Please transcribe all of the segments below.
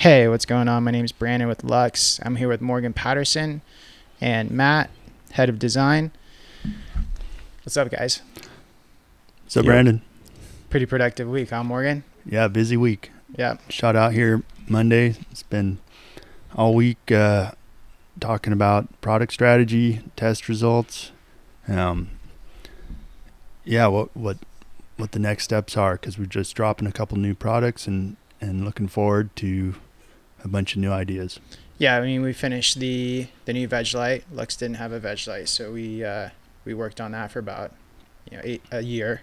Hey, what's going on? My name is Brandon with Luxx. I'm here with Morgan Pattison and Matt, head of design. What's up, guys? So, Brandon, Pretty productive week, huh, Morgan? yeah, busy week. Yeah. Shot out here Monday. It's been all week uh, talking about product strategy, test results. Um, yeah, what what what the next steps are because we're just dropping a couple new products and and looking forward to a bunch of new ideas. Yeah, I mean, we finished the the new veg light. Luxx didn't have a veg light, so we uh, we worked on that for about you know eight a year,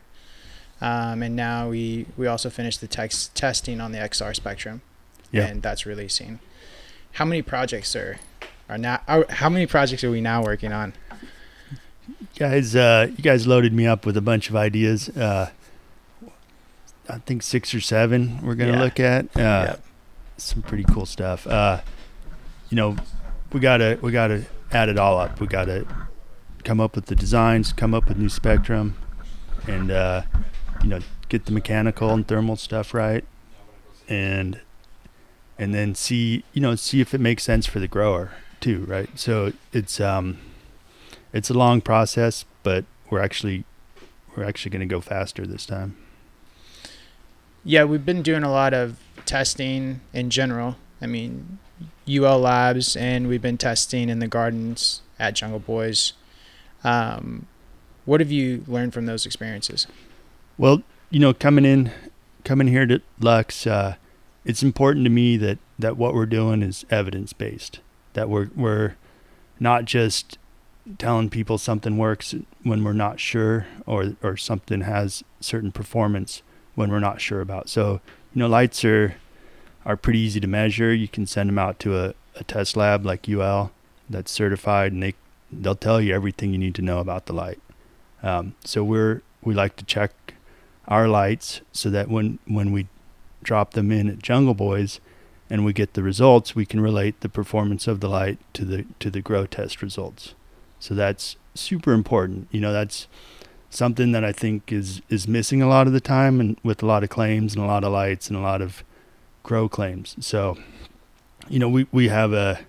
um, and now we we also finished the text testing on the XR Spectrum, Yeah. and that's releasing. How many projects are are now? Are, how many projects are we now working on? Guys, uh, you guys loaded me up with a bunch of ideas. Uh, I think six or seven we're gonna Yeah. look at. Uh, Yep. Some pretty cool stuff. Uh, you know, we gotta we gotta add it all up. We gotta come up with the designs, come up with new spectrum, and uh, you know get the mechanical and thermal stuff right, and and then see you know see if it makes sense for the grower too, right? So it's um it's a long process, but we're actually we're actually going to go faster this time. Yeah, we've been doing a lot of testing in general. I mean, UL Labs, and we've been testing in the gardens at Jungle Boys. Um, what have you learned from those experiences? Well, you know, coming in, coming here to Luxx, uh, it's important to me that that what we're doing is evidence based. That we're we're not just telling people something works when we're not sure, or or something has certain performance when we're not sure about. So, you know, lights are are pretty easy to measure. You can send them out to a, a test lab like UL that's certified, and they they'll tell you everything you need to know about the light. Um, so we're we like to check our lights so that when when we drop them in at Jungle Boys and we get the results, we can relate the performance of the light to the to the grow test results. So that's super important. You know, that's something that I think is is missing a lot of the time and with a lot of claims and a lot of lights and a lot of grow claims. So, you know, we we have a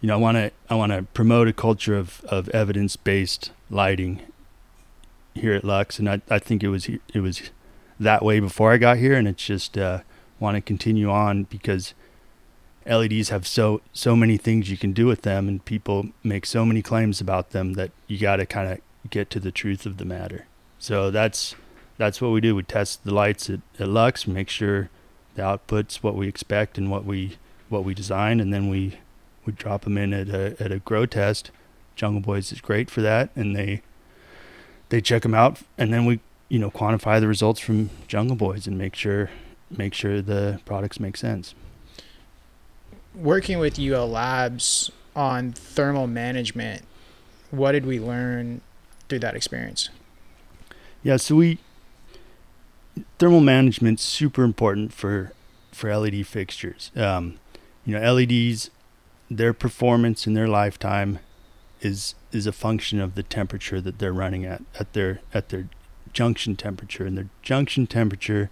you know, I want to I want to promote a culture of of evidence-based lighting here at Luxx, and I, I think it was it was that way before I got here, and it's just uh, want to continue on because LEDs have so so many things you can do with them, and people make so many claims about them that you got to kind of get to the truth of the matter. So that's that's what we do. We test the lights at, at Luxx, make sure the output's what we expect and what we what we design, and then we we drop them in at a at a grow test. Jungle Boys is great for that, and they they check them out, and then we you know quantify the results from Jungle Boys and make sure make sure the products make sense. Working with UL Labs on thermal management, what did we learn through that experience? Yeah, so we thermal management's super important for for LED fixtures. Um, you know, LEDs, their performance in their lifetime is is a function of the temperature that they're running at at their at their junction temperature, and their junction temperature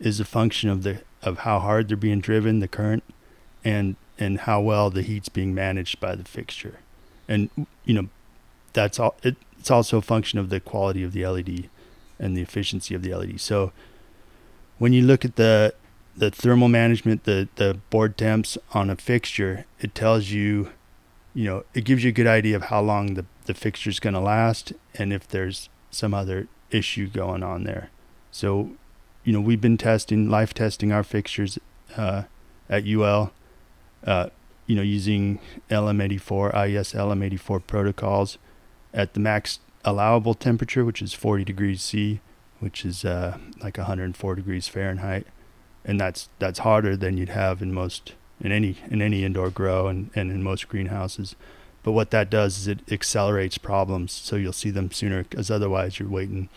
is a function of the of how hard they're being driven, the current, and and how well the heat's being managed by the fixture, and you know, that's all. It, it's also a function of the quality of the LED and the efficiency of the LED. So when you look at the the thermal management, the the board temps on a fixture, it tells you, you know, it gives you a good idea of how long the the fixture's going to last and if there's some other issue going on there. So, you know, we've been testing, life testing our fixtures uh, at UL, uh, you know, using LM84, IES LM84 protocols at the max allowable temperature, which is 40 degrees C, which is uh, like 104 degrees Fahrenheit, and that's that's harder than you'd have in most in any in any indoor grow and, and in most greenhouses. But what that does is it accelerates problems, so you'll see them sooner. Because otherwise, you're waiting,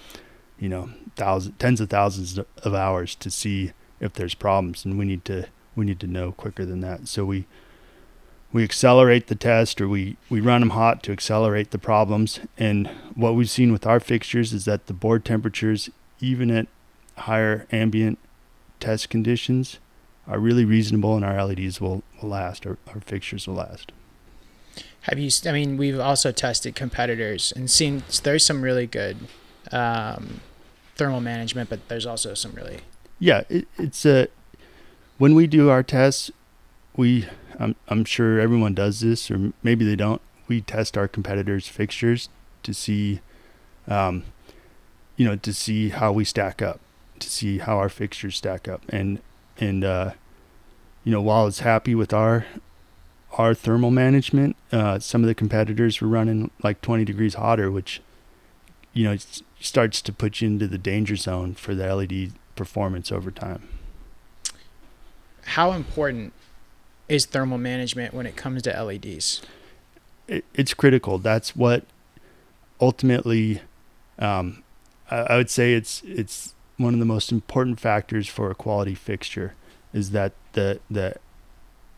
you know, thousands, tens of thousands of hours to see if there's problems, and we need to we need to know quicker than that. So we we accelerate the test or we, we run them hot to accelerate the problems. And what we've seen with our fixtures is that the board temperatures, even at higher ambient test conditions, are really reasonable, and our LEDs will, will last. Our, our fixtures will last. Have you? I mean, we've also tested competitors and seen there's some really good um, thermal management, but there's also some really yeah. It, it's a when we do our tests, we I'm I'm sure everyone does this, or maybe they don't. We test our competitors' fixtures to see, um, you know, to see how we stack up, to see how our fixtures stack up, and and uh, you know, while it's happy with our our thermal management, uh, some of the competitors were running like 20 degrees hotter, which you know starts to put you into the danger zone for the LED performance over time. How important is thermal management when it comes to LEDs? It's critical. That's what ultimately, um, I, would say it's it's one of the most important factors for a quality fixture is that the the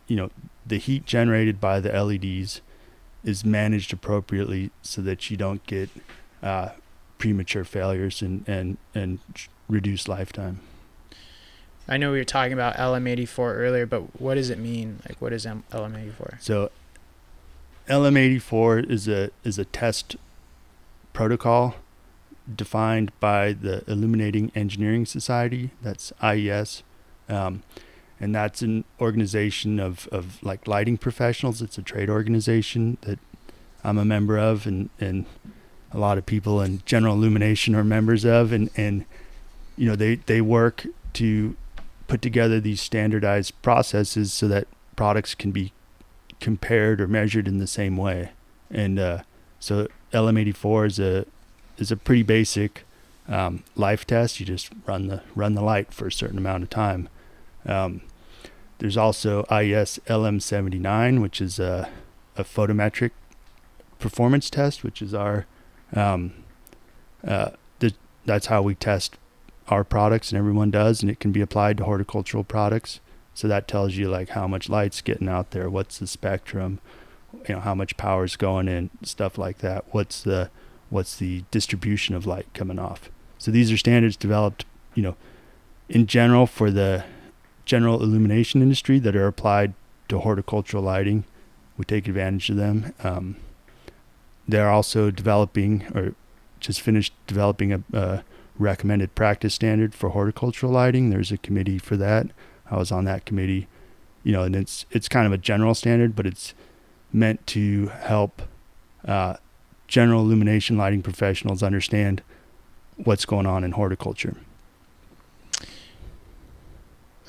you know the heat generated by the LEDs is managed appropriately so that you don't get uh, premature failures and and and reduce lifetime. I know we were talking about LM84 earlier, but what does it mean? Like, what is LM84? So, LM84 is a is a test protocol defined by the Illuminating Engineering Society. That's IES. Um, and that's an organization of, of like lighting professionals. It's a trade organization that I'm a member of, and, and a lot of people in general illumination are members of, and, and you know they, they work to put together these standardized processes so that products can be compared or measured in the same way. And uh, so LM84 is a is a pretty basic um, life test. You just run the run the light for a certain amount of time. Um, there's also IES LM79, which is a, a photometric performance test, which is our um, uh, th- that's how we test our products, and everyone does, and it can be applied to horticultural products. So that tells you like how much light's getting out there, what's the spectrum, you know, how much power's going in, stuff like that. What's the what's the distribution of light coming off? So these are standards developed, you know, in general for the general illumination industry that are applied to horticultural lighting. We take advantage of them. Um, they're also developing or just finished developing a, a, recommended practice standard for horticultural lighting. There's a committee for that. I was on that committee, you know, and it's it's kind of a general standard, but it's meant to help uh, general illumination lighting professionals understand what's going on in horticulture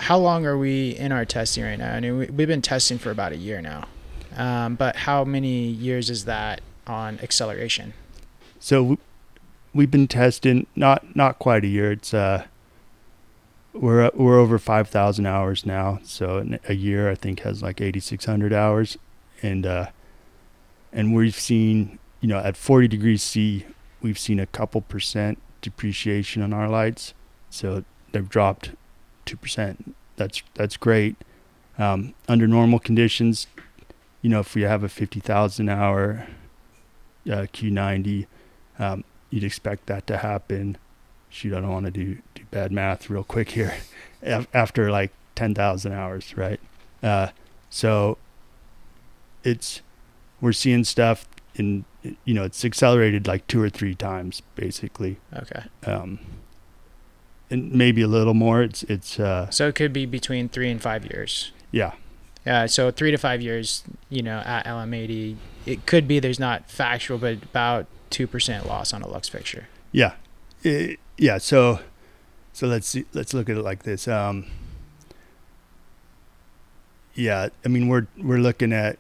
how long are we in our testing right now? I mean, we, have been testing for about a year now, um, but how many years is that on acceleration? So we've been testing not not quite a year. It's uh, we're we're over five thousand hours now. So a year I think has like eighty six hundred hours, and uh, and we've seen you know at forty degrees C we've seen a couple percent depreciation on our lights. So they've dropped two percent. That's that's great. Um, under normal conditions, you know, if we have a fifty thousand hour uh, Q90, um, you'd expect that to happen. Shoot, I don't want to do do bad math real quick here. After like ten thousand hours, right? Uh, so it's we're seeing stuff in you know it's accelerated like two or three times basically. Okay. Um, and maybe a little more. It's it's uh, so it could be between three and five years. Yeah. Yeah. So three to five years, you know, at LM80, it could be there's not factual, but about two percent loss on a Luxx fixture. Yeah. It, yeah. So so let's see, let's look at it like this. Um, yeah, I mean we're we're looking at.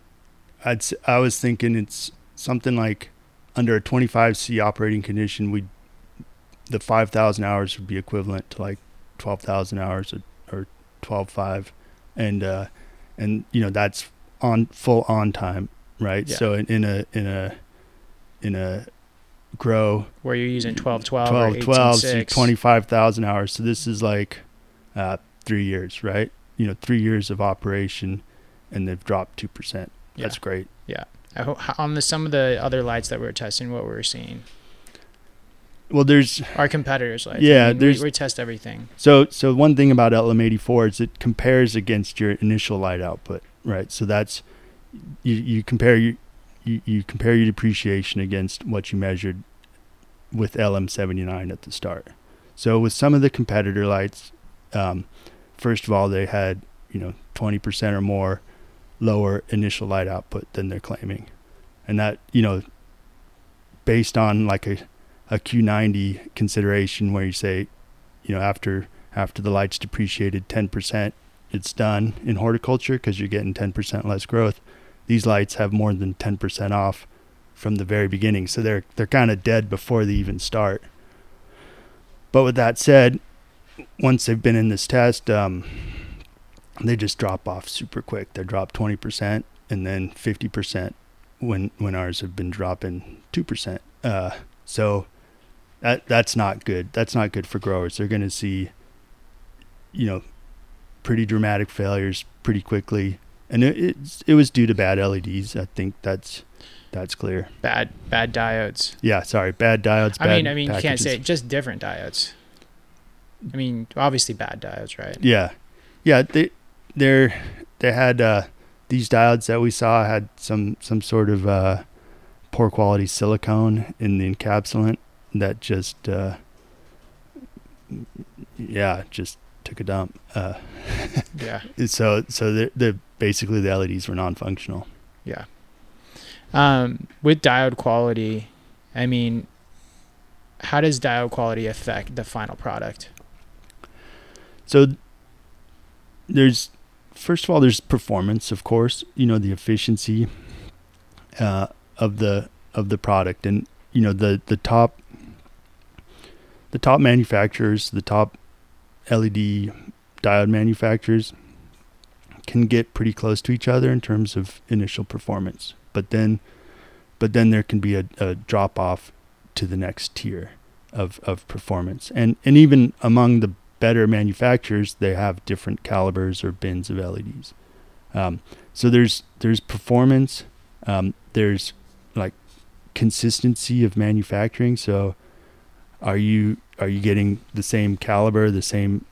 I'd I was thinking it's something like under a 25C operating condition, we the 5,000 hours would be equivalent to like 12,000 hours or, or 12.5. And, uh, and, you know, that's on full on time, right? Yeah. So in, in a, in a, in a grow where you're using 12, 12, 12, 12 so 25,000 hours. So this is like, uh, three years, right? You know, three years of operation and they've dropped 2%. That's yeah. great. Yeah. on the, some of the other lights that we were testing, what we were seeing well, there's Our competitors' lights. Yeah, I mean, there's- we, we test everything. So so one thing about LM84 is it compares against your initial light output, right? So that's you you compare your you, you compare your depreciation against what you measured with LM79 at the start. So with some of the competitor lights, um, first of all, they had you know 20% or more lower initial light output than they're claiming, and that you know based on like a a Q90 consideration where you say you know after after the light's depreciated 10% it's done in horticulture because you're getting 10% less growth these lights have more than 10% off from the very beginning so they're they're kind of dead before they even start but with that said once they've been in this test um, they just drop off super quick they drop 20% and then 50% when when ours have been dropping 2% uh, so that that's not good. That's not good for growers. They're going to see, you know, pretty dramatic failures pretty quickly, and it it's, it was due to bad LEDs. I think that's that's clear. Bad bad diodes. Yeah, sorry, bad diodes. I bad mean, I mean, you can't packages. say just different diodes. I mean, obviously bad diodes, right? Yeah, yeah. They they're they had uh, these diodes that we saw had some some sort of uh, poor quality silicone in the encapsulant that just uh, yeah just took a dump. Uh, Yeah, so so the the basically the LEDs were non-functional. yeah. Um, with diode quality, I mean, how does diode quality affect the final product? So there's first of all there's performance, of course. You know the efficiency uh, of the of the product, and you know the the top the top manufacturers, the top LED diode manufacturers can get pretty close to each other in terms of initial performance, but then but then there can be a, a drop off to the next tier of, of performance, and and even among the better manufacturers, they have different calibers or bins of LEDs. Um, so there's there's performance, um, there's like consistency of manufacturing. So are you are you getting the same caliber, the same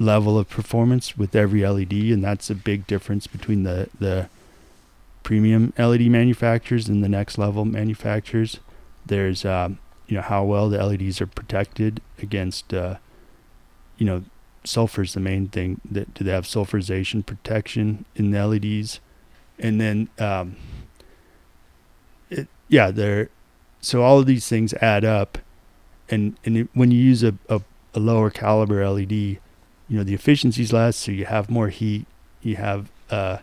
level of performance with every LED? And that's a big difference between the the premium LED manufacturers and the next level manufacturers. There's um, you know how well the LEDs are protected against uh, you know sulfur's the main thing. That do they have sulfurization protection in the LEDs? And then um, it yeah they're so all of these things add up, and and it, when you use a, a a lower caliber LED, you know the efficiency's less, so you have more heat, you have uh,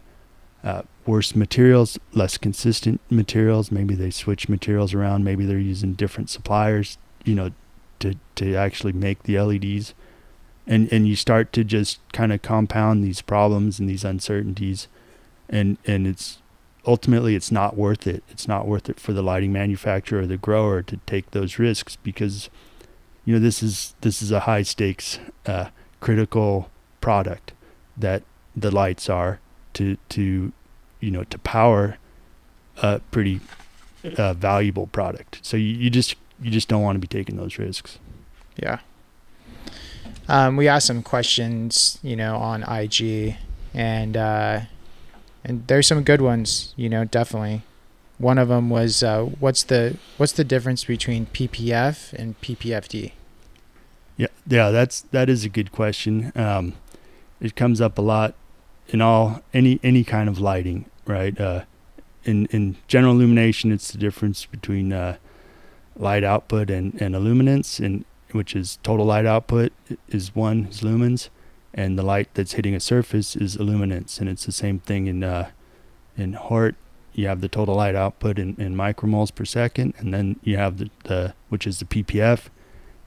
uh, worse materials, less consistent materials. Maybe they switch materials around. Maybe they're using different suppliers, you know, to to actually make the LEDs, and and you start to just kind of compound these problems and these uncertainties, and and it's ultimately it's not worth it. It's not worth it for the lighting manufacturer or the grower to take those risks because, you know, this is this is a high stakes, uh, critical product that the lights are to to you know to power a pretty uh, valuable product. So you, you just you just don't want to be taking those risks. Yeah. Um, we asked some questions, you know, on IG, and uh, and there's some good ones, you know, definitely. One of them was, uh, what's the what's the difference between PPF and PPFD? Yeah, yeah, that's that is a good question. Um, it comes up a lot in all any any kind of lighting, right? Uh, in in general illumination, it's the difference between uh, light output and and illuminance, and which is total light output is one is lumens, and the light that's hitting a surface is illuminance, and it's the same thing in uh, in Hort. You have the total light output in, in micromoles per second, and then you have the, the which is the PPF,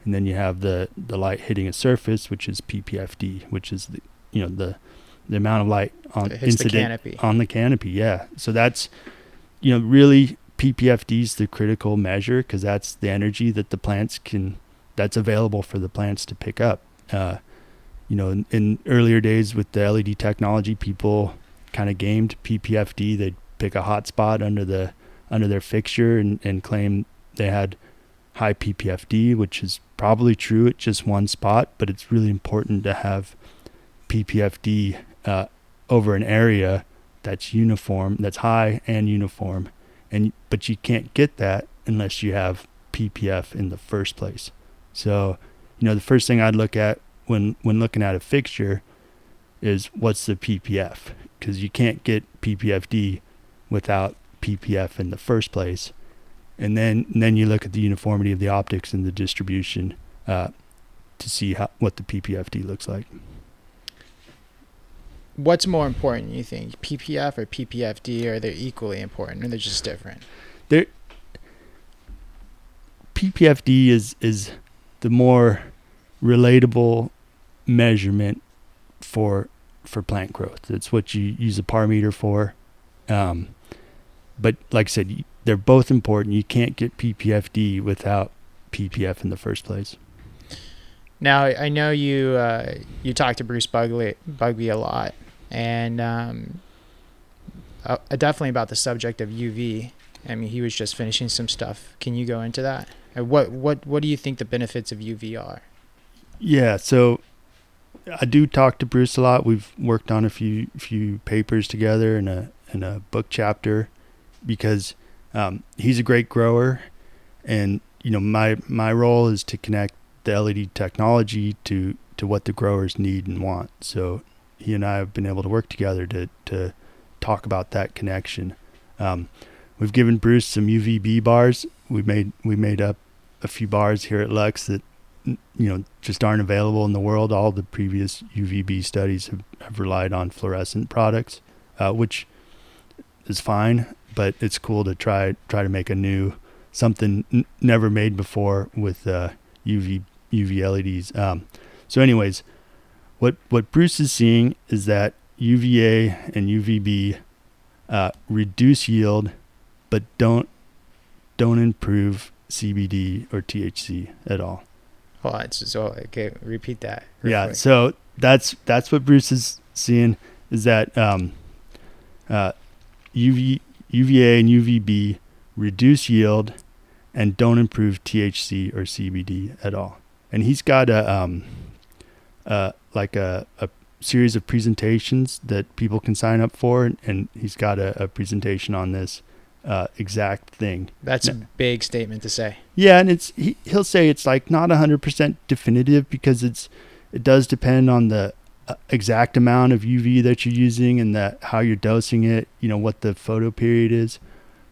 and then you have the the light hitting a surface, which is PPFD, which is the you know the the amount of light on the incident canopy. on the canopy. Yeah, so that's you know really PPFD is the critical measure because that's the energy that the plants can that's available for the plants to pick up. Uh, you know, in, in earlier days with the LED technology, people kind of gamed PPFD. They'd pick a hot spot under the under their fixture and, and claim they had high PPFD, which is probably true at just one spot, but it's really important to have PPFD uh, over an area that's uniform, that's high and uniform, and but you can't get that unless you have PPF in the first place. So, you know, the first thing I'd look at when when looking at a fixture is what's the PPF because you can't get PPFD without PPF in the first place. And then and then you look at the uniformity of the optics and the distribution uh, to see how what the PPFD looks like. What's more important, you think, PPF or PPFD? Are they equally important, or they're just different? They're PPFD is is the more relatable measurement for for plant growth. It's what you use a par meter for. Um, but like I said, they're both important. You can't get PPFD without PPF in the first place. Now I know you uh, you talked to Bruce Bugbee, Bugbee a lot, and um, uh, definitely about the subject of UV. I mean, he was just finishing some stuff. Can you go into that? What what what do you think the benefits of UV are? Yeah, so I do talk to Bruce a lot. We've worked on a few few papers together and a and a book chapter because um, he's a great grower, and you know my my role is to connect the LED technology to to what the growers need and want. So he and I have been able to work together to to talk about that connection. Um, we've given Bruce some UVB bars. We made we made up a few bars here at Luxx that you know just aren't available in the world. All the previous UVB studies have, have relied on fluorescent products, uh, which is fine, but it's cool to try try to make a new something n- never made before with uh, UV UV LEDs. Um, so, anyways, what what Bruce is seeing is that UVA and UVB uh, reduce yield, but don't don't improve CBD or THC at all. Hold on, so okay, repeat that. Yeah, quick. so that's that's what Bruce is seeing is that um, uh, UV UVA and UVB reduce yield and don't improve THC or CBD at all. And he's got a um, uh, like a, a series of presentations that people can sign up for, and he's got a, a presentation on this uh, exact thing. That's a big statement to say. Yeah, and it's he, he'll say it's like not hundred percent definitive because it's it does depend on the exact amount of UV that you're using and that how you're dosing it. You know what the photo period is,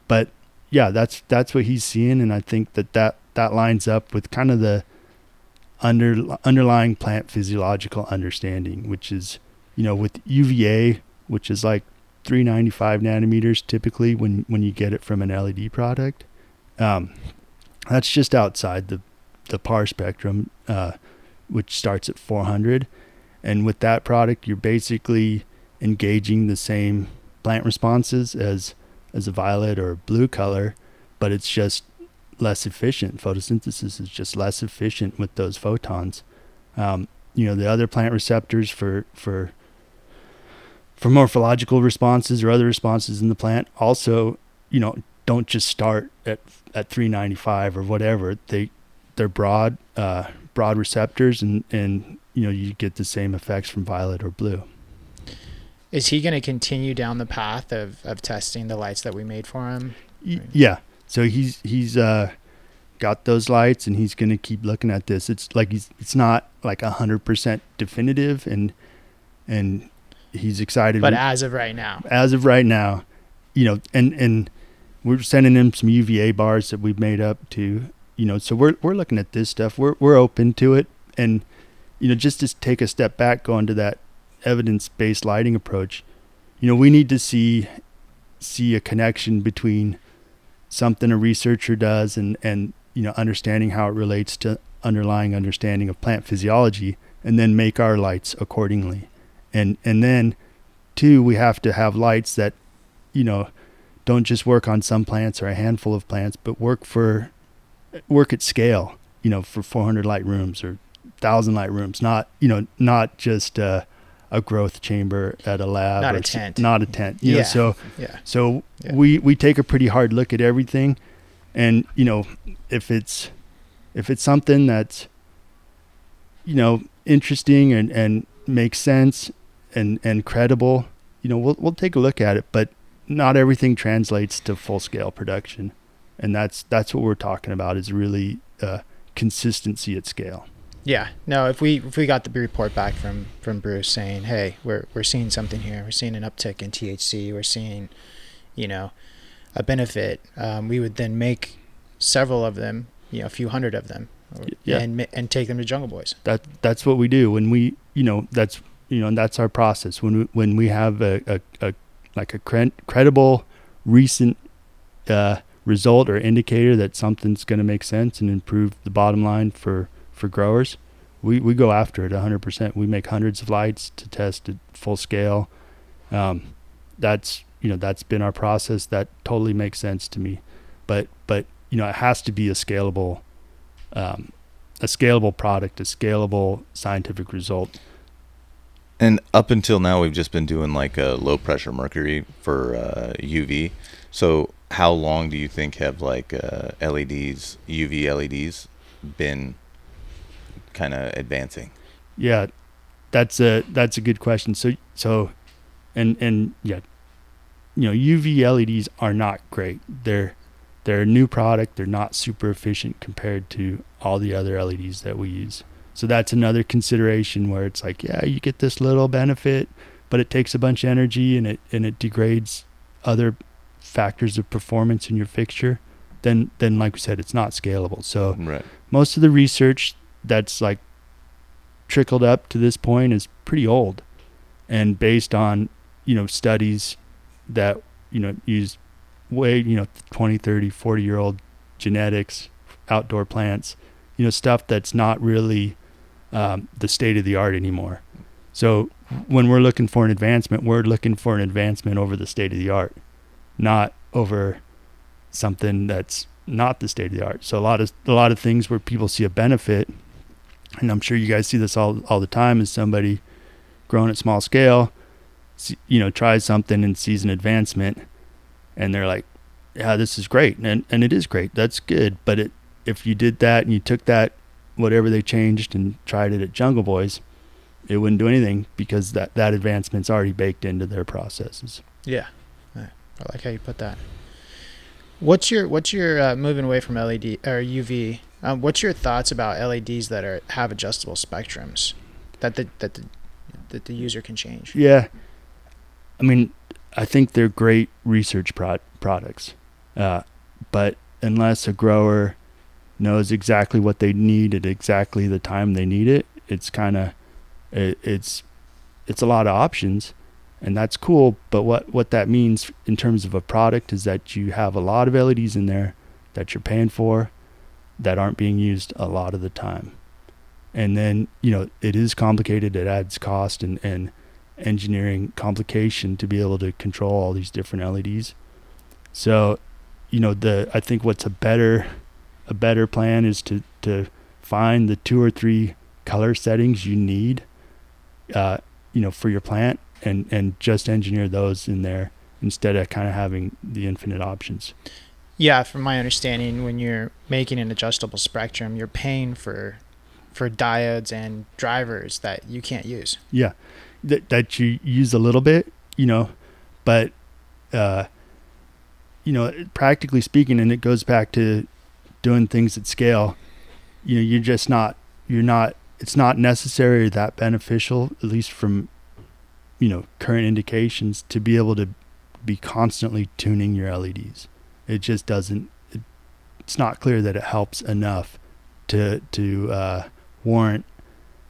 but yeah, that's that's what he's seeing, and I think that that that lines up with kind of the under underlying plant physiological understanding, which is you know with UVA, which is like 395 nanometers typically when when you get it from an LED product. Um, that's just outside the the PAR spectrum, uh, which starts at 400. And with that product, you're basically engaging the same plant responses as as a violet or blue color, but it's just less efficient. Photosynthesis is just less efficient with those photons. Um, you know, the other plant receptors for for for morphological responses or other responses in the plant also, you know, don't just start at at 395 or whatever. They they're broad uh, broad receptors and and you know you get the same effects from violet or blue. Is he going to continue down the path of, of testing the lights that we made for him? Yeah. So he's he's uh, got those lights and he's going to keep looking at this. It's like he's it's not like a hundred percent definitive and and he's excited. But as of right now, as of right now, you know, and and we're sending him some UVA bars that we've made up to, you know, so we're we're looking at this stuff. We're we're open to it, and you know, just to take a step back, going to that evidence-based lighting approach, you know, we need to see see a connection between something a researcher does and and you know understanding how it relates to underlying understanding of plant physiology and then make our lights accordingly. And and then two we have to have lights that you know don't just work on some plants or a handful of plants but work for work at scale you know for 400 light rooms or 1000 light rooms not you know not just uh, a growth chamber at a lab not a tent not a tent you yeah. know so yeah so yeah. we we take a pretty hard look at everything and you know if it's if it's something that's you know interesting and and makes sense and and credible, you know, we'll we'll take a look at it, but not everything translates to full scale production. And that's that's what we're talking about is really uh, consistency at scale. Yeah. No, if we if we got the report back from from Bruce saying, "Hey, we're we're seeing something here. We're seeing an uptick in THC. We're seeing, you know, a benefit," um, we would then make several of them, you know, a few hundred of them, Yeah. and and take them to Jungle Boys. That that's what we do when we you know that's you know and that's our process when we, when we have a, a, a like a cred- credible recent uh, result or indicator that something's going to make sense and improve the bottom line for for growers we, we go after it 100% we make hundreds of lights to test at full scale. Um, that's you know that's been our process. That totally makes sense to me. But but you know it has to be a scalable um, a scalable product a scalable scientific result. And up until now, we've just been doing like a low pressure mercury for uh, UV. So, how long do you think have like uh, LEDs, UV LEDs, been kind of advancing? Yeah, that's a that's a good question. So so, and and yeah, you know, UV LEDs are not great. They're they're a new product. They're not super efficient compared to all the other LEDs that we use. So that's another consideration where it's like, yeah, you get this little benefit, but it takes a bunch of energy and it and it degrades other factors of performance in your fixture. Then then like we said, it's not scalable. So Right. most of the research that's like trickled up to this point is pretty old and based on you know studies that you know use way you know 20 30 40 year old genetics outdoor plants you know stuff that's not really um, the state of the art anymore so when we're looking for an advancement we're looking for an advancement over the state of the art not over something that's not the state of the art. So a lot of a lot of things where people see a benefit, and I'm sure you guys see this all all the time, is somebody growing at small scale, you know, tries something and sees an advancement, and they're like, "Yeah, this is great," and and it is great. That's good. But it if you did that and you took that whatever they changed and tried it at Jungle Boys, it wouldn't do anything because that that advancement's already baked into their processes. Yeah. I like how you put that. What's your what's your uh, moving away from LED or UV? Um, what's your thoughts about LEDs that are have adjustable spectrums that the that the that the user can change? Yeah, I mean, I think they're great research pro- products, uh, but unless a grower knows exactly what they need at exactly the time they need it, it's kind of it, it's it's a lot of options, and that's cool. But what what that means in terms of a product is that you have a lot of LEDs in there that you're paying for that aren't being used a lot of the time. And then, you know, it is complicated. It adds cost and, and engineering complication to be able to control all these different LEDs. So, you know, the I think what's a better a better plan is to to find the two or three color settings you need, uh, you know, for your plant and and just engineer those in there instead of kind of having the infinite options. Yeah, from my understanding, when you're making an adjustable spectrum, you're paying for for diodes and drivers that you can't use. Yeah, that that you use a little bit, you know, but uh, you know, practically speaking, and it goes back to doing things at scale. You know, you're just not you're not. It's not necessary that beneficial, at least from you know current indications, to be able to be constantly tuning your LEDs. It just doesn't. It, it's not clear that it helps enough to to uh, warrant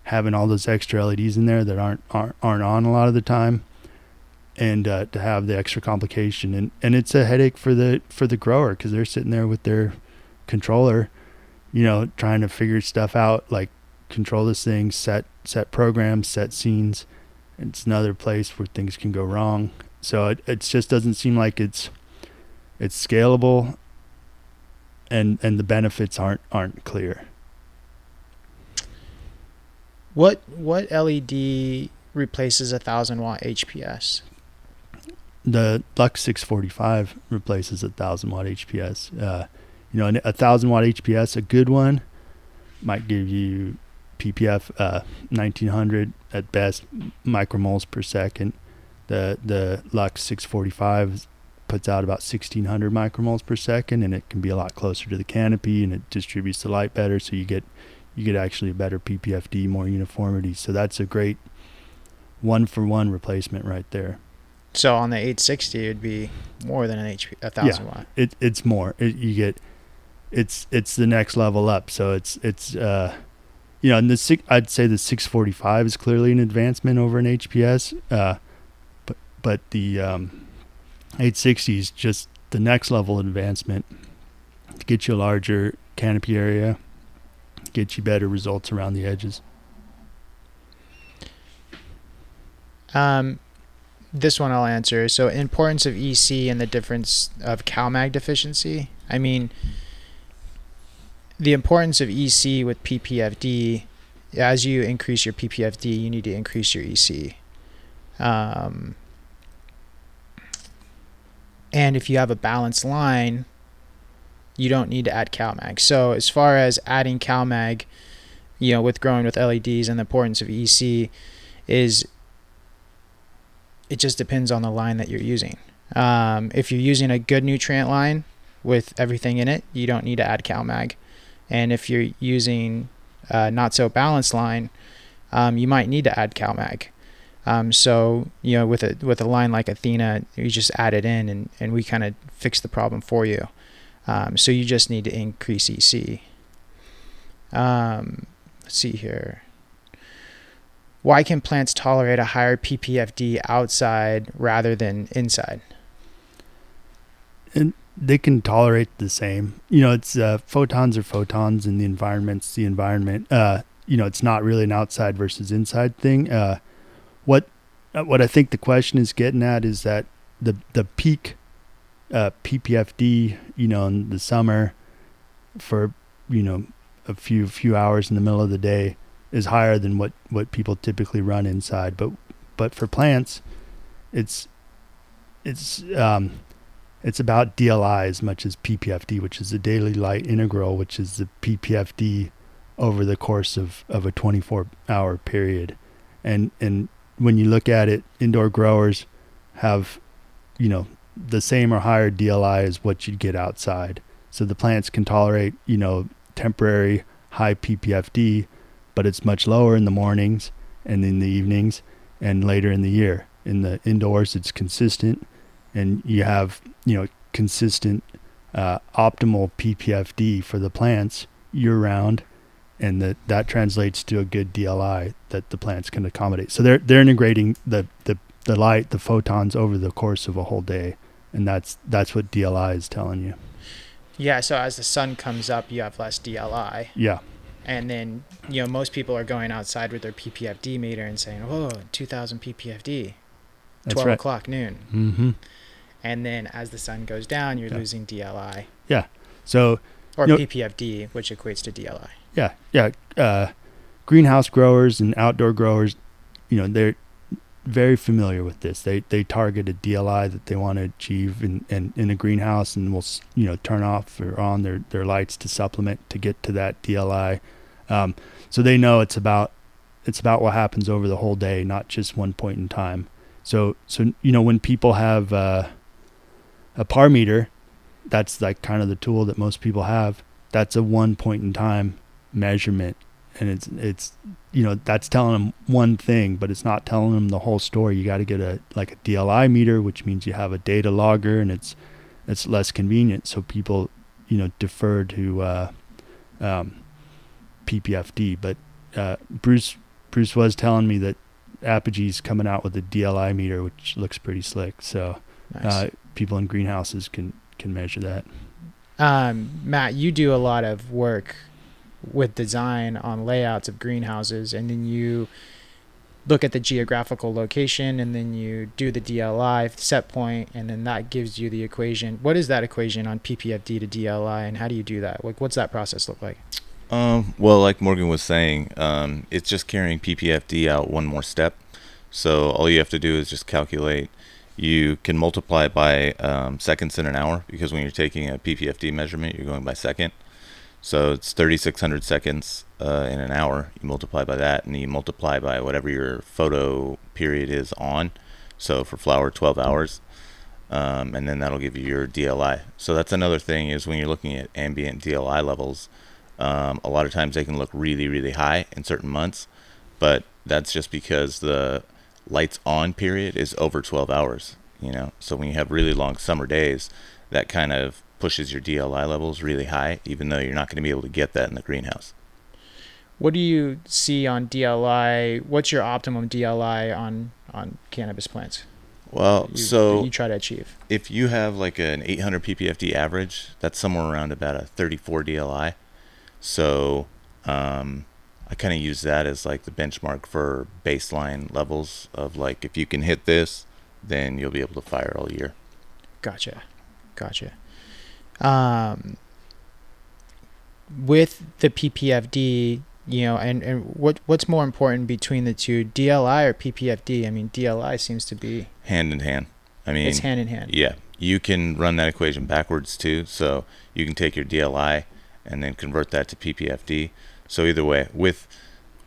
having all those extra LEDs in there that aren't aren't, aren't on a lot of the time, and uh, to have the extra complication and and it's a headache for the for the grower because they're sitting there with their controller, you know, trying to figure stuff out like control this thing, set set programs, set scenes. It's another place where things can go wrong. So it it just doesn't seem like it's it's scalable and and the benefits aren't aren't clear. What what LED replaces a thousand watt HPS? the Luxx 645 replaces a thousand watt HPS. Uh, you know, a thousand watt HPS, a good one, might give you ppf uh, 1900 at best micromoles per second the the Luxx 645 puts out about 1600 micromoles per second and it can be a lot closer to the canopy and it distributes the light better so you get you get actually a better ppfd more uniformity so that's a great one for one replacement right there So on the 860, it would be more than an HP, a thousand watt. it it's more. It, you get it's it's the next level up. So it's it's uh you know, and the six, I'd say the 645 is clearly an advancement over an HPS. Uh, but but the um, 860 is just the next level advancement to get you a larger canopy area, get you better results around the edges. Um, this one I'll answer. So, importance of EC and the difference of CalMag deficiency. I mean, the importance of EC with PPFD, as you increase your PPFD, you need to increase your EC. Um, and if you have a balanced line, you don't need to add CalMag. So, as far as adding CalMag, you know, with growing with LEDs and the importance of EC, is it just depends on the line that you're using. Um, if you're using a good nutrient line with everything in it, you don't need to add CalMag. And if you're using a not so balanced line, um, you might need to add CalMag. Um, so you know, with a with a line like Athena, you just add it in, and, and we kind of fix the problem for you. Um, so you just need to increase EC. Um, let's see here. Why can plants tolerate a higher PPFD outside rather than inside? and they can tolerate the same. You know, it's uh, photons are photons, and the environment's the environment. Uh, you know, it's not really an outside versus inside thing. Uh, what uh, what I think the question is getting at is that the the peak uh, PPFD, you know, in the summer for you know a few few hours in the middle of the day is higher than what what people typically run inside. But but for plants, it's it's um, it's about DLI as much as PPFD, which is the daily light integral, which is the PPFD over the course of, of a 24 hour period. And, and when you look at it, indoor growers have, you know, the same or higher DLI as what you'd get outside. So the plants can tolerate, you know, temporary high PPFD, but it's much lower in the mornings and in the evenings and later in the year. In the indoors, it's consistent and you have you know consistent uh, optimal PPFD for the plants year round, and that that translates to a good DLI that the plants can accommodate. So they're they're integrating the the the light, the photons over the course of a whole day, and that's that's what DLI is telling you. Yeah, so as the sun comes up, you have less DLI. Yeah, And then, you know, most people are going outside with their PPFD meter and saying, oh, 2000 PPFD, that's 12 right. o'clock noon. Mm-hmm. And then as the sun goes down, you're Yeah. losing DLI Yeah. So or Yep. PPFD, which equates to DLI. Yeah, yeah. Uh, greenhouse growers and outdoor growers, you know, they're very familiar with this. They they target a DLI that they want to achieve in, in, in a greenhouse, and will you know turn off or on their, their lights to supplement to get to that DLI. Um, so they know it's about it's about what happens over the whole day, not just one point in time. So so you know when people have uh, a par meter, that's like kind of the tool that most people have. That's a one point in time measurement. And it's it's you know that's telling them one thing but it's not telling them the whole story. You got to get a like a DLI meter which means you have a data logger and it's it's less convenient. So people you know defer to uh, um, PPFD but uh, Bruce Bruce was telling me that Apogee's coming out with a DLI meter which looks pretty slick. So Nice. uh, people in greenhouses can can measure that. Um, Matt, you do a lot of work with design on layouts of greenhouses, and then you look at the geographical location, and then you do the DLI set point, and then that gives you the equation. What is that equation on PPFD to DLI, and how do you do that? Like, what's that process look like? Um, well, like Morgan was saying, um, it's just carrying PPFD out one more step. So all you have to do is just calculate. You can multiply by um, seconds in an hour because when you're taking a PPFD measurement, you're going by second. So it's 3,600 seconds uh, in an hour. You multiply by that, and you multiply by whatever your photo period is on. So for flower, 12 hours, um, and then that'll give you your DLI. So that's another thing is when you're looking at ambient DLI levels, um, a lot of times they can look really, really high in certain months, but that's just because the lights on period is over 12 hours. You know, so when you have really long summer days, that kind of pushes your DLI levels really high, even though you're not going to be able to get that in the greenhouse. What do you see on DLI? What's your optimum DLI on on cannabis plants? Well, you, so you try to achieve. if you have like an 800 ppfd average, that's somewhere around about a 34 DLI. So um, I kind of use that as like the benchmark for baseline levels of like if you can hit this, then you'll be able to fire all year. Gotcha, gotcha. Um, with the PPFD, you know, and, and what what's more important between the two, DLI or PPFD? I mean, DLI seems to be Hand in hand. I mean, it's hand in hand. Yeah, you can run that equation backwards too. So you can take your DLI and then convert that to PPFD. So either way, with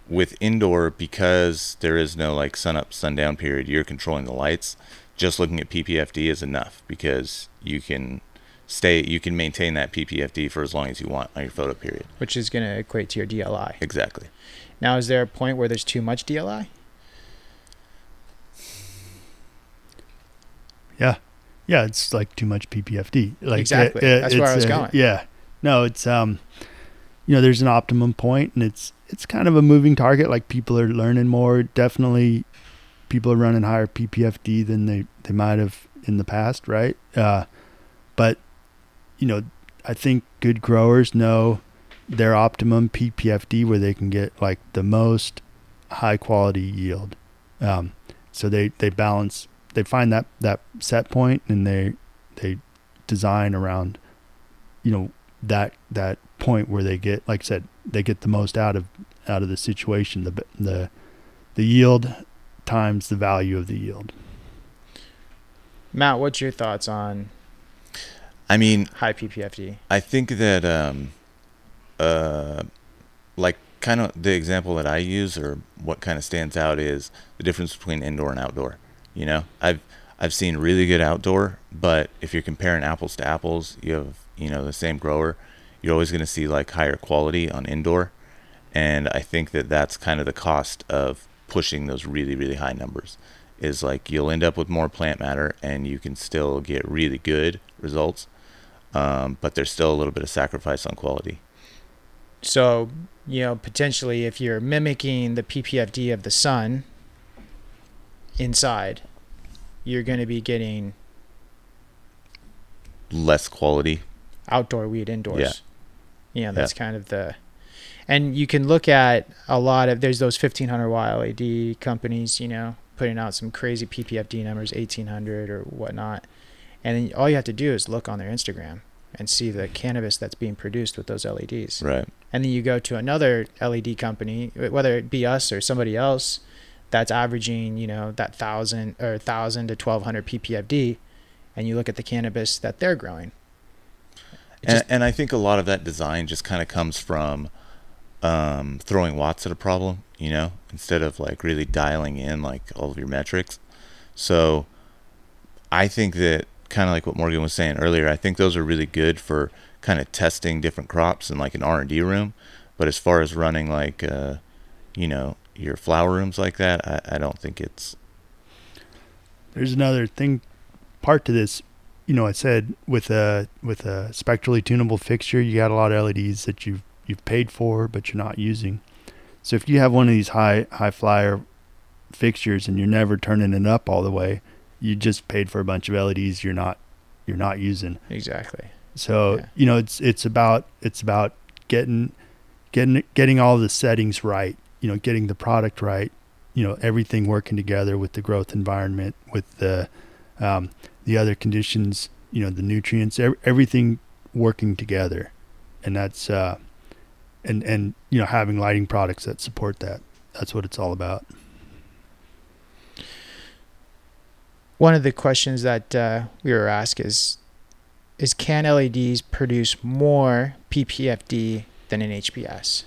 with indoor because there is no like sun up sundown period, you're controlling the lights. Just looking at PPFD is enough because you can stay you can maintain that PPFD for as long as you want on your photo period. which is going to equate to your DLI. Exactly. Now, is there a point where there's too much DLI? Yeah, yeah, it's like too much PPFD. Like Exactly. That's where I was uh, going. Yeah, no, it's um, you know, there's an optimum point, and it's it's kind of a moving target. Like people are learning more. Definitely, people are running higher PPFD than they they might have in the past, right? Uh, but you know, I think good growers know their optimum PPFD where they can get like the most high quality yield. Um, so they, they balance, they find that, that set point and they, they design around, you know, that, that point where they get, like I said, they get the most out of, out of the situation, the, the, the yield times the value of the yield. Matt, what's your thoughts on I mean, high PPFD? I think that um, uh, like kind of the example that I use or what kind of stands out is the difference between indoor and outdoor. You know, I've I've seen really good outdoor, but if you're comparing apples to apples, you have you know the same grower, you're always going to see like higher quality on indoor, and I think that that's kind of the cost of pushing those really really high numbers. Is like you'll end up with more plant matter, and you can still get really good results, um, but there's still a little bit of sacrifice on quality. So, you know, potentially if you're mimicking the PPFD of the sun inside, you're going to be getting Less quality. outdoor weed indoors. Yeah. You know, that's kind of the. And you can look at a lot of, there's those 1500 YLAD companies, you know, putting out some crazy PPFD numbers, 1800 or whatnot. And then all you have to do is look on their Instagram and see the cannabis that's being produced with those LEDs. Right. and then you go to another LED company, whether it be us or somebody else, that's averaging you know that thousand or thousand to twelve hundred ppfd, and you look at the cannabis that they're growing. It And, just- and I think a lot of that design just kind of comes from um, throwing watts at a problem, you know, instead of like really dialing in like all of your metrics. So I think that kind of like what Morgan was saying earlier, I think those are really good for kind of testing different crops in like an R and D room. But as far as running like, uh, you know, your flower rooms like that, I, I don't think it's There's another thing, part to this. You know, I said with a with a spectrally tunable fixture, you got a lot of LEDs that you've you've paid for, but you're not using. So if you have one of these high high flyer fixtures and you're never turning it up all the way, you just paid for a bunch of LEDs you're not you're not using. exactly. So Yeah. you know, it's it's about it's about getting getting getting all the settings right. You know, getting the product right. You know, everything working together with the growth environment, with the um, the other conditions. You know, the nutrients, ev- everything working together, and that's uh, and and you know having lighting products that support that. That's what it's all about. One of the questions that uh, we were asked is is can LEDs produce more PPFD than an HPS?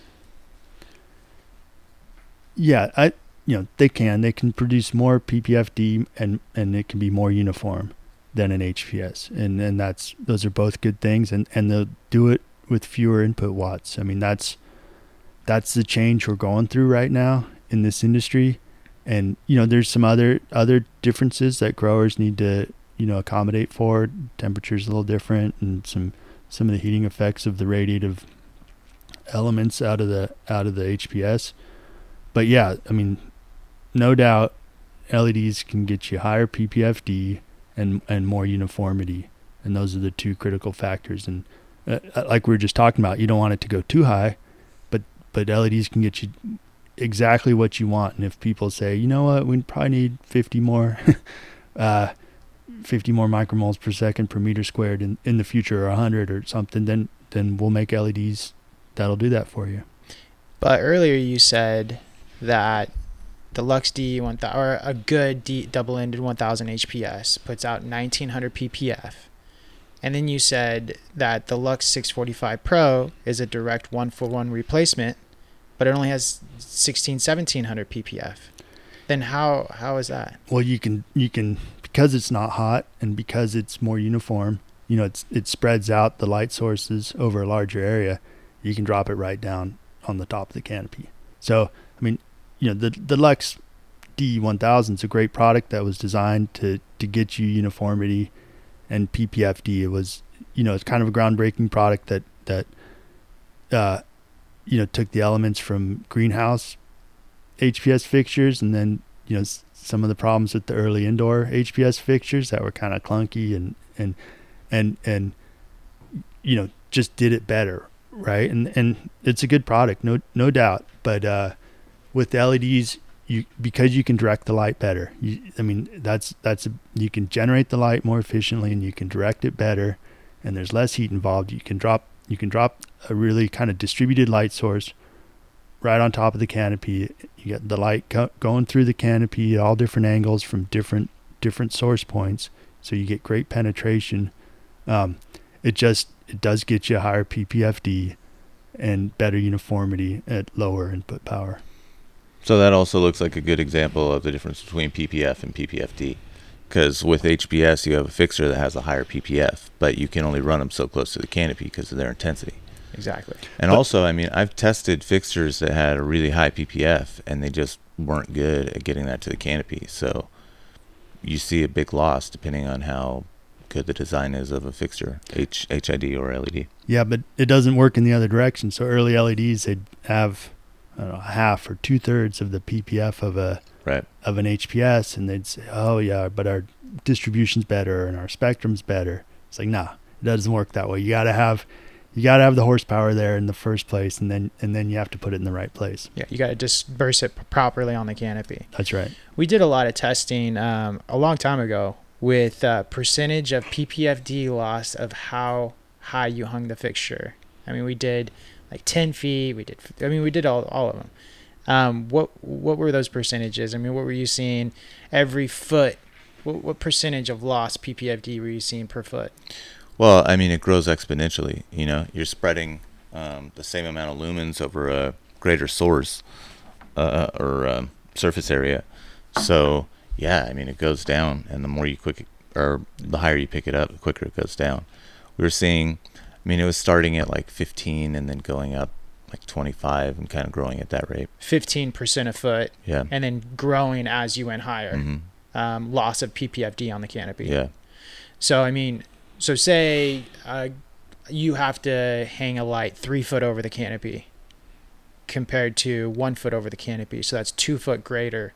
Yeah, I you know they can they can produce more PPFD and and it can be more uniform than an HPS, and and that's those are both good things, and and they'll do it with fewer input watts. I mean that's that's the change we're going through right now in this industry, and you know there's some other other differences that growers need to you know accommodate for. Temperature's a little different, and some some of the heating effects of the radiative elements out of the out of the HPS. But yeah, I mean, no doubt, LEDs can get you higher PPFD and and more uniformity, and those are the two critical factors. And uh, uh, like we were just talking about, you don't want it to go too high, but but LEDs can get you exactly what you want. And if people say, you know what, we probably need 50 more, uh, 50 more micromoles per second per meter squared in, in the future, or 100 or something, then then we'll make LEDs that'll do that for you. But earlier you said that the Luxx D one or a good D double-ended 1000 HPS puts out 1900 ppf. And then you said that the Luxx 645 Pro is a direct one for one replacement, but it only has 16 1700 ppf. Then how how is that? Well, you can you can because it's not hot and because it's more uniform, you know, it's it spreads out the light sources over a larger area. You can drop it right down on the top of the canopy. So, I mean, you know, the the Luxx D1000 is a great product that was designed to to get you uniformity and PPFD. It was, you know, it's kind of a groundbreaking product that that uh, you know, took the elements from greenhouse HPS fixtures and then, you know, some of the problems with the early indoor HPS fixtures that were kind of clunky and and and and you know, just did it better, right? And and it's a good product, no no doubt, but uh with the LEDs, you because you can direct the light better. You, I mean, that's that's a, you can generate the light more efficiently and you can direct it better, and there's less heat involved. You can drop you can drop a really kind of distributed light source right on top of the canopy. You get the light co- going through the canopy at all different angles from different different source points, so you get great penetration. Um, it just it does get you a higher PPFD and better uniformity at lower input power. So that also looks like a good example of the difference between PPF and PPFD. Because with HPS, you have a fixture that has a higher PPF, but you can only run them so close to the canopy because of their intensity. Exactly. And but, also, I mean, I've tested fixtures that had a really high PPF, and they just weren't good at getting that to the canopy. So you see a big loss depending on how good the design is of a fixture, H, HID or LED. Yeah, but it doesn't work in the other direction. So early LEDs, they'd have I don't know, half or two thirds of the PPF of a right. of an HPS, and they'd say, "Oh yeah, but our distribution's better and our spectrum's better." It's like, nah, it doesn't work that way. You gotta have you gotta have the horsepower there in the first place, and then and then you have to put it in the right place. Yeah, you gotta disperse it properly on the canopy. That's right. We did a lot of testing um, a long time ago with uh, percentage of PPFD loss of how high you hung the fixture. I mean, we did like 10 feet. We did, I mean, we did all, all of them. Um, what, what were those percentages? I mean, what were you seeing every foot? What, what percentage of loss PPFD were you seeing per foot? Well, I mean, it grows exponentially. You know, you're spreading um, the same amount of lumens over a greater source uh, or um, surface area. So, yeah, I mean, it goes down, and the more you quick or the higher you pick it up, the quicker it goes down. We were seeing I mean, it was starting at like 15 and then going up like 25 and kind of growing at that rate. 15% a foot. Yeah. And then growing as you went higher. Mm-hmm. Um, loss of PPFD on the canopy. Yeah. So, I mean, so say uh, you have to hang a light three foot over the canopy compared to one foot over the canopy. So that's two foot greater.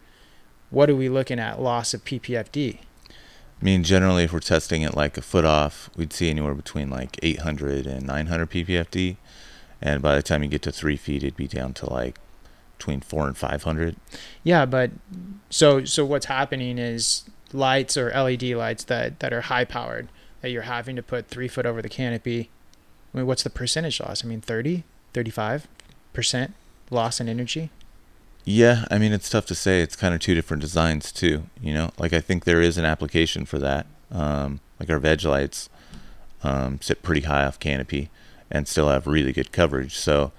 What are we looking at loss of PPFD? I mean, generally, if we're testing it like a foot off, we'd see anywhere between like 800 and 900 ppfd, and by the time you get to three feet, it'd be down to like between four and 500. Yeah, but so so what's happening is lights or LED lights that that are high powered that you're having to put three foot over the canopy. I mean, what's the percentage loss? I mean, 30, 35 percent loss in energy. Yeah, I mean it's tough to say. It's kind of two different designs too. You know, like I think there is an application for that. Um, like our veg lights, um, sit pretty high off canopy, and still have really good coverage. So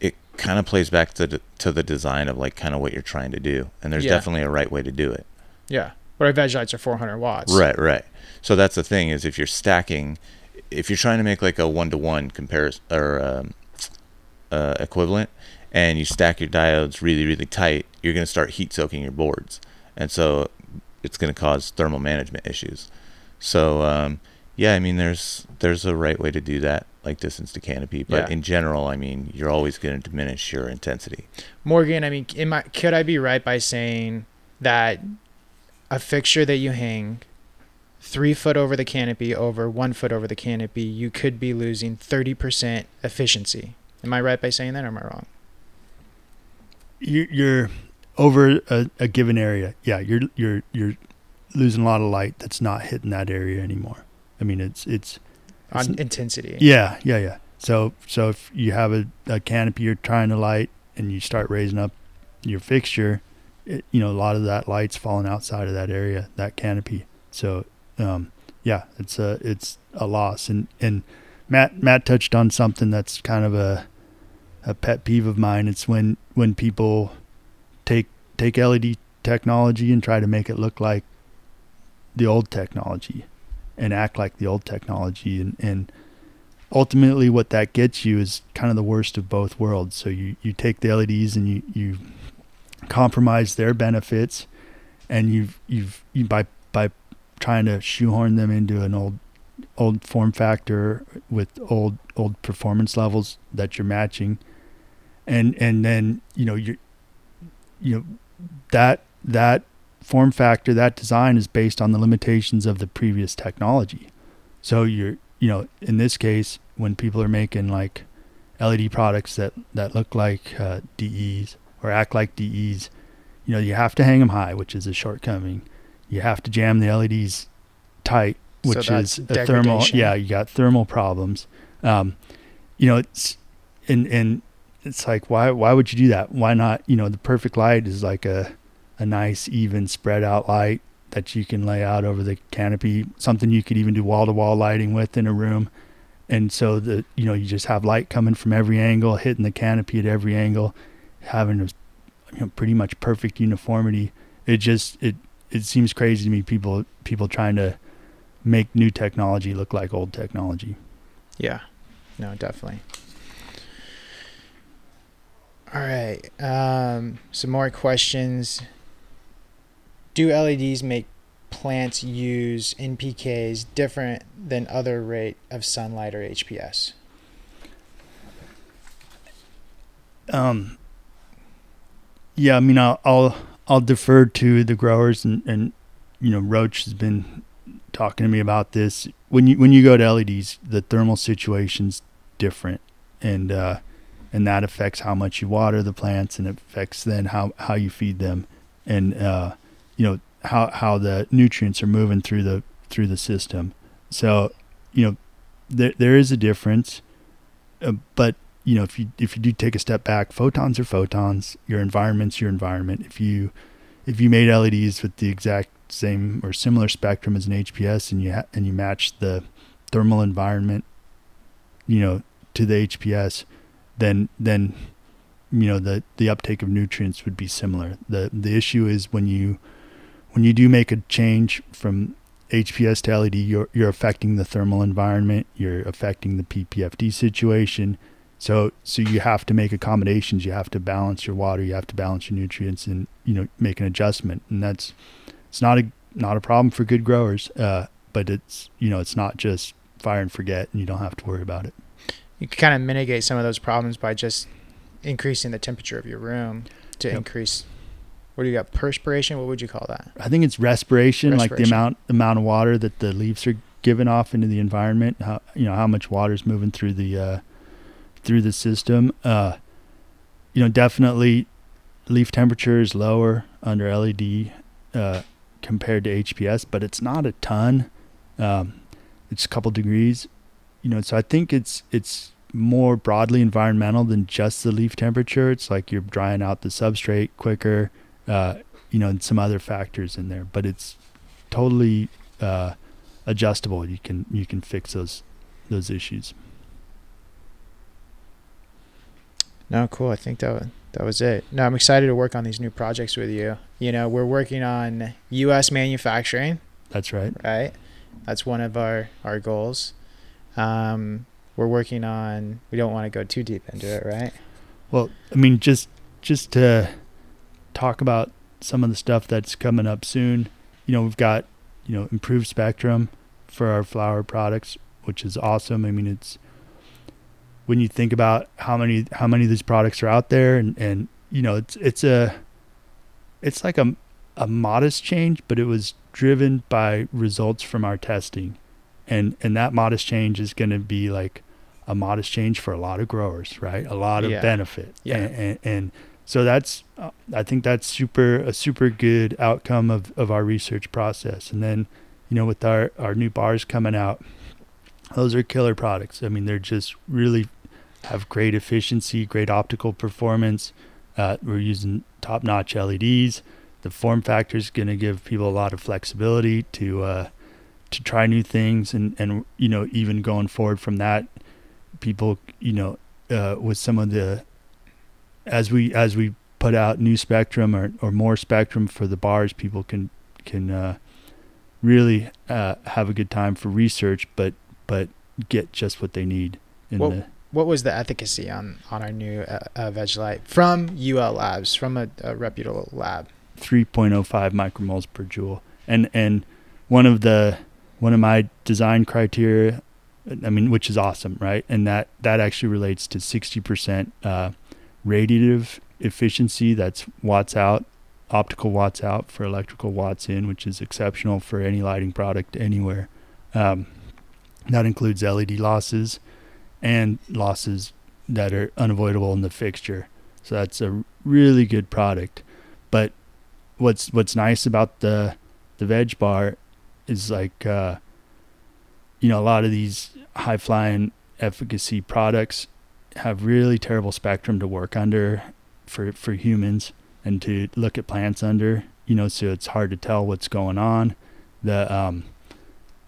it kind of plays back to the, to the design of like kind of what you're trying to do, and there's Yeah. definitely a right way to do it. Yeah. But our veg lights are 400 watts. Right, right. So that's the thing is if you're stacking, if you're trying to make like a one to one comparison or um, uh, equivalent, and you stack your diodes really, really tight, you're going to start heat soaking your boards, and so it's going to cause thermal management issues. So um, yeah, I mean there's there's a right way to do that, like distance to canopy, but Yeah. in general, I mean you're always going to diminish your intensity. Morgan, I mean, am I, could I be right by saying that a fixture that you hang three foot over the canopy over one foot over the canopy, you could be losing 30% efficiency? Am I right by saying that or am I wrong? you, you're over a, a given area. Yeah, you're you're you're losing a lot of light that's not hitting that area anymore. I mean, it's it's On It's- intensity. yeah, yeah, yeah. So so if you have a, a canopy you're trying to light and you start raising up your fixture, it, you know a lot of that light's falling outside of that area, that canopy. So um, yeah, it's a it's a loss. And and Matt Matt touched on something that's kind of a a pet peeve of mine. It's when when people take take LED technology and try to make it look like the old technology and act like the old technology and and ultimately what that gets you is kind of the worst of both worlds. So you, you take the LEDs and you, you compromise their benefits and you've you've you by by trying to shoehorn them into an old old form factor with old old performance levels that you're matching and and then you know you you know that that form factor that design is based on the limitations of the previous technology so you're you know, in this case, when people are making like LED products that that look like uh, DEs or act like DEs, you know, you have to hang them high, which is a shortcoming. You have to jam the LEDs tight, which that's is a thermal. Yeah, you got thermal problems. Um, you know, it's and and it's like why why would you do that? Why not? You know, the perfect light is like a a nice even spread out light that you can lay out over the canopy, something you could even do wall to wall lighting with in a room. And so the you know, you just have light coming from every angle, hitting the canopy at every angle, having a you know, pretty much perfect uniformity. It just it it seems crazy to me people people trying to make new technology look like old technology. Yeah. No, definitely. All right. Um, some more questions. Do LEDs make plants use NPKs different than other rate of sunlight or HPS? Um, yeah, I mean, I'll, I'll I'll defer to the growers, and, and you know, Roach has been talking to me about this. When you when you go to LEDs, the thermal situation's different, and uh, and that affects how much you water the plants, and it affects then how how you feed them, and uh, you know how how the nutrients are moving through the through the system. So, you know, there there is a difference, uh, but you know, if you if you do take a step back, photons are photons. Your environment's your environment. If you if you made LEDs with the exact same or similar spectrum as an HPS, and you ha- and you match the thermal environment, you know, to the HPS, then then you know the the uptake of nutrients would be similar. the The issue is when you when you do make a change from HPS to LED, you're you're affecting the thermal environment. You're affecting the PPFD situation. So so you have to make accommodations. You have to balance your water. You have to balance your nutrients, and you know make an adjustment. And that's it's not a not a problem for good growers. Uh, but it's you know it's not just fire and forget, and you don't have to worry about it. You can kind of mitigate some of those problems by just increasing the temperature of your room to Yep. increase. What do you got? Perspiration? What would you call that? I think it's respiration, like the amount amount of water that the leaves are giving off into the environment. How you know how much water is moving through the uh, through the system. Uh, you know, definitely leaf temperature is lower under LED uh, compared to HPS, but it's not a ton. Um, it's a couple degrees. You know, so I think it's it's more broadly environmental than just the leaf temperature. It's like you're drying out the substrate quicker. Uh, you know, and some other factors in there, but it's totally uh, adjustable. You can you can fix those those issues. No, cool. I think that wa- that was it. No, I'm excited to work on these new projects with you. You know, we're working on U.S. manufacturing, That's right. right? That's one of our our goals. Um, we're working on. We don't want to go too deep into it, right? Well, I mean, just just to talk about some of the stuff that's coming up soon. You know, we've got you know improved spectrum for our flower products, which is awesome. I mean, it's when you think about how many how many of these products are out there, and and you know, it's it's a it's like a a modest change, but it was driven by results from our testing, and and that modest change is going to be like a modest change for a lot of growers, right? A lot of Yeah. benefit. Yeah. And, and, and so that's, I think that's super, a super good outcome of, of our research process. And then, you know, with our, our new bars coming out, those are killer products. I mean, they're just really have great efficiency, great optical performance. Uh, we're using top notch LEDs. The form factor is going to give people a lot of flexibility to, uh, to try new things and, and, you know, even going forward from that, people, you know, uh, with some of the as we as we put out new spectrum or, or more spectrum for the bars, people can can uh, really uh, have a good time for research, but but get just what they need. In Well- the, What was the efficacy on on our new uh, uh, Vegelite from UL Labs, from a, a reputable lab? 3.05 micromoles per joule. And and one of the one of my design criteria, I mean, which is awesome, right? And that that actually relates to 60% uh, radiative efficiency. That's watts out, optical watts out for electrical watts in, which is exceptional for any lighting product anywhere. Um, that includes LED losses and losses that are unavoidable in the fixture. So that's a really good product. But what's what's nice about the the veg bar is like uh, you know a lot of these high flying efficacy products have really terrible spectrum to work under for for humans and to look at plants under you know so it's hard to tell what's going on. The um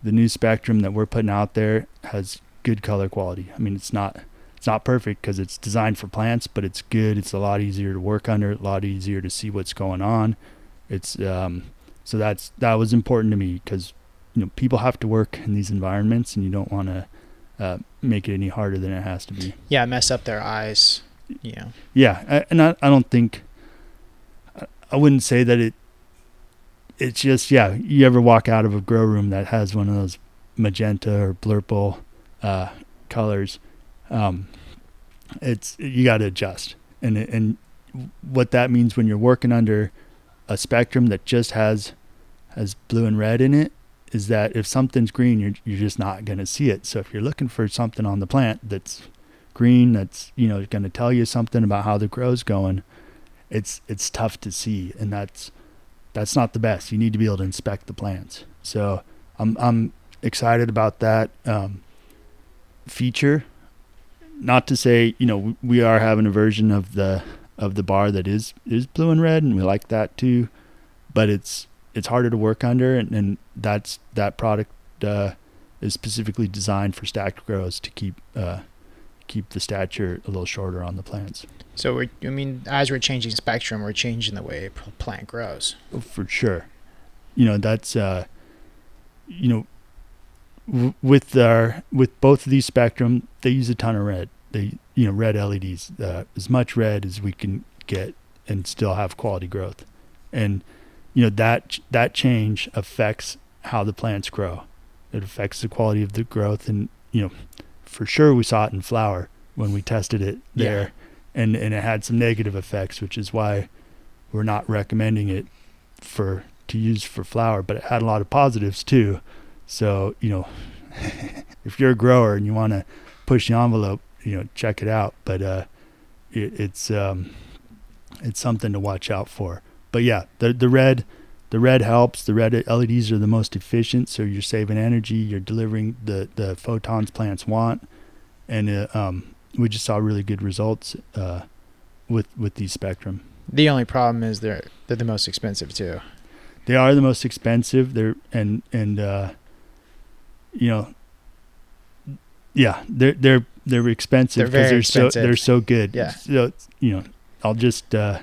the new spectrum that we're putting out there has good color quality. I mean it's not it's not perfect because it's designed for plants but it's good. It's a lot easier to work under a lot easier to see what's going on. It's um so that's that was important to me because you know people have to work in these environments and you don't want to uh, make it any harder than it has to be Yeah, mess up their eyes. Yeah. yeah I, and I, I don't think I- i wouldn't say that it it's just yeah you ever walk out of a grow room that has one of those magenta or blurple uh, colors um, it's you got to adjust and and what that means when you're working under a spectrum that just has has blue and red in it is that if something's green you're you're just not going to see it. So if you're looking for something on the plant that's green that's you know going to tell you something about how the grow's going it's it's tough to see. And that's that's not the best. You need to be able to inspect the plants. So i'm i'm excited about that um, feature. Not to say you know we- are having a version of the of the bar that is is blue and red and we like that too but it's it's harder to work under and, and that's that product uh, is specifically designed for stacked grows to keep uh, keep the stature a little shorter on the plants so we. I mean, as we're changing spectrum, we're changing the way a plant grows. for sure you know that's uh you know w- with our with both of these spectrum they use a ton of red they you know red leds uh, as much red as we can get and still have quality growth and you know that that change affects how the plants grow it affects the quality of the growth and you know for sure we saw it in flower when we tested it there and and it had some negative effects which is why we're not recommending it for to use for flower, but it had a lot of positives too. So you know, if you're a grower and you want to push the envelope, you know, check it out. But uh, it, it's um, it's something to watch out for. But yeah, the the red, the red helps. The red LEDs are the most efficient, so you're saving energy. You're delivering the the photons plants want, and uh, um, we just saw really good results uh, with with these spectrum. The only problem is they're they're the most expensive too. They are the most expensive. They're and and uh, you know, yeah, they're they're they're expensive They're because they're so they're so good. Yeah. So you know, I'll just uh,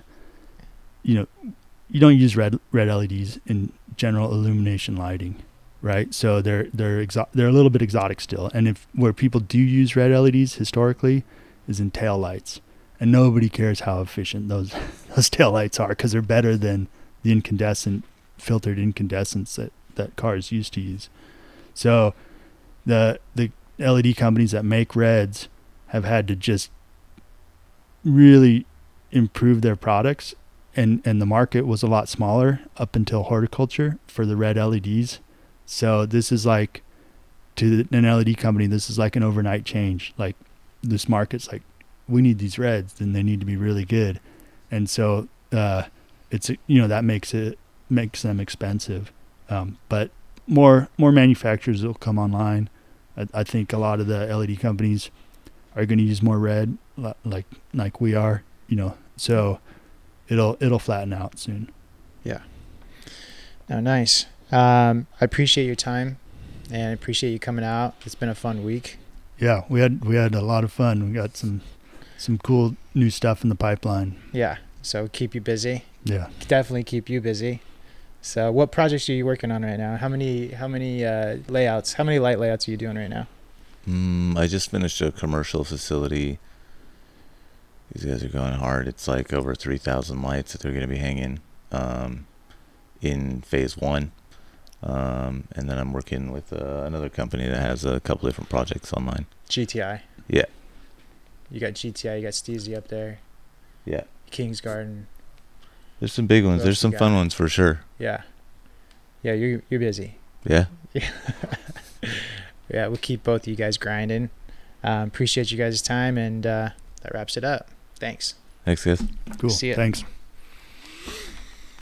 you know, you don't use red red LEDs in general illumination lighting, right? So they're they're exo- they're a little bit exotic still. And if where people do use red LEDs historically is in tail lights, and nobody cares how efficient those those tail lights are because they're better than the incandescent filtered incandescents that that cars used to use. So the the LED companies that make reds have had to just really improve their products and and the market was a lot smaller up until horticulture for the red LEDs. So this is like to an LED company this is like an overnight change. Like this market's like we need these reds then they need to be really good. And so uh it's you know that makes it makes them expensive. Um, but more more manufacturers will come online. I, I think a lot of the LED companies are going to use more red, like like we are. You know, so it'll it'll flatten out soon. Yeah. No, nice. Um, I appreciate your time, and I appreciate you coming out. It's been a fun week. Yeah, we had we had a lot of fun. We got some some cool new stuff in the pipeline. Yeah. So keep you busy. Yeah. Definitely keep you busy. So, what projects are you working on right now? How many how many uh, layouts? How many light layouts are you doing right now? Mm, I just finished a commercial facility. These guys are going hard. It's like over 3,000 lights that they're going to be hanging um, in phase one. Um, and then I'm working with uh, another company that has a couple different projects online. GTI. Yeah. You got GTI. You got Steezy up there. Yeah. King's Garden. There's some big ones. There's some fun ones for sure. Yeah. Yeah, you're you're busy. Yeah. Yeah, we'll keep both of you guys grinding. Um, appreciate you guys' time, and uh, that wraps it up. Thanks. Thanks, guys. Cool. See ya. Thanks.